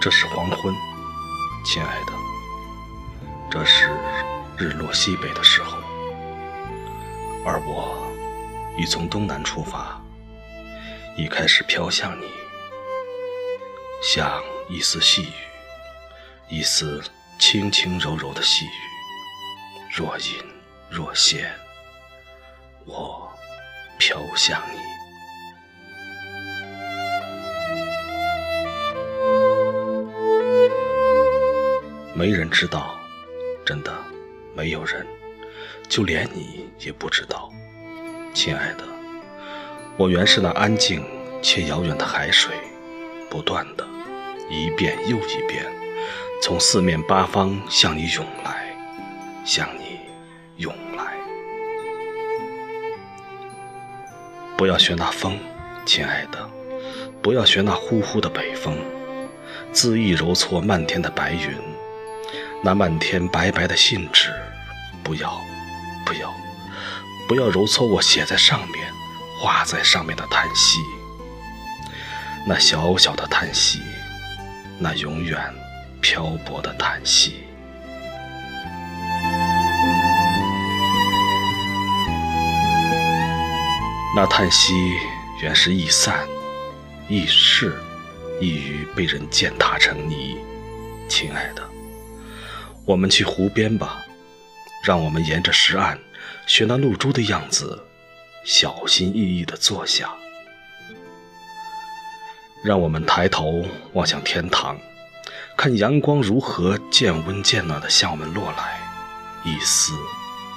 这是黄昏，亲爱的，这是日落西北的时候，而我已从东南出发，已开始飘向你，像一丝细雨，一丝轻轻柔柔的细雨，若隐若现，我飘向你。没人知道，真的，没有人，就连你也不知道，亲爱的，我原是那安静且遥远的海水，不断的，一遍又一遍，从四面八方向你涌来，向你涌来。不要学那风，亲爱的，不要学那呼呼的北风，恣意揉搓漫天的白云。那漫天白白的信纸，不要，不要，不要揉搓我写在上面、画在上面的叹息。那小小的叹息，那永远漂泊的叹息。那叹息原是易散、易逝，易于被人践踏成泥，亲爱的。我们去湖边吧，让我们沿着石岸，学那露珠的样子，小心翼翼地坐下。让我们抬头望向天堂，看阳光如何渐温渐暖地向我们落来，一丝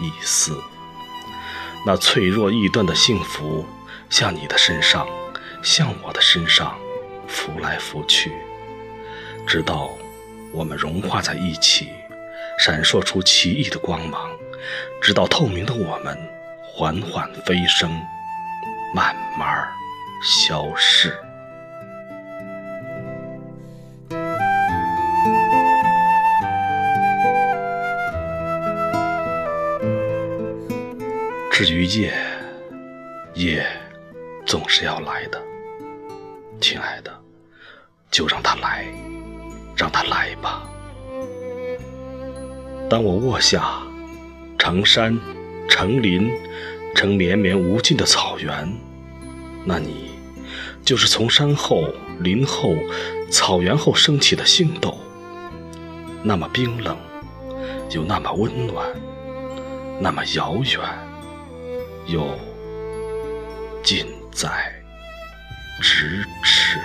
一丝。那脆弱易断的幸福，向你的身上，向我的身上浮来浮去，直到我们融化在一起。闪烁出奇异的光芒，直到透明的我们缓缓飞升，慢慢消逝。至于夜，夜总是要来的，亲爱的，就让它来，让它来吧。当我卧下，成山，成林，成绵绵无尽的草原，那你就是从山后、林后、草原后升起的星斗，那么冰冷，又那么温暖，那么遥远，又近在咫尺。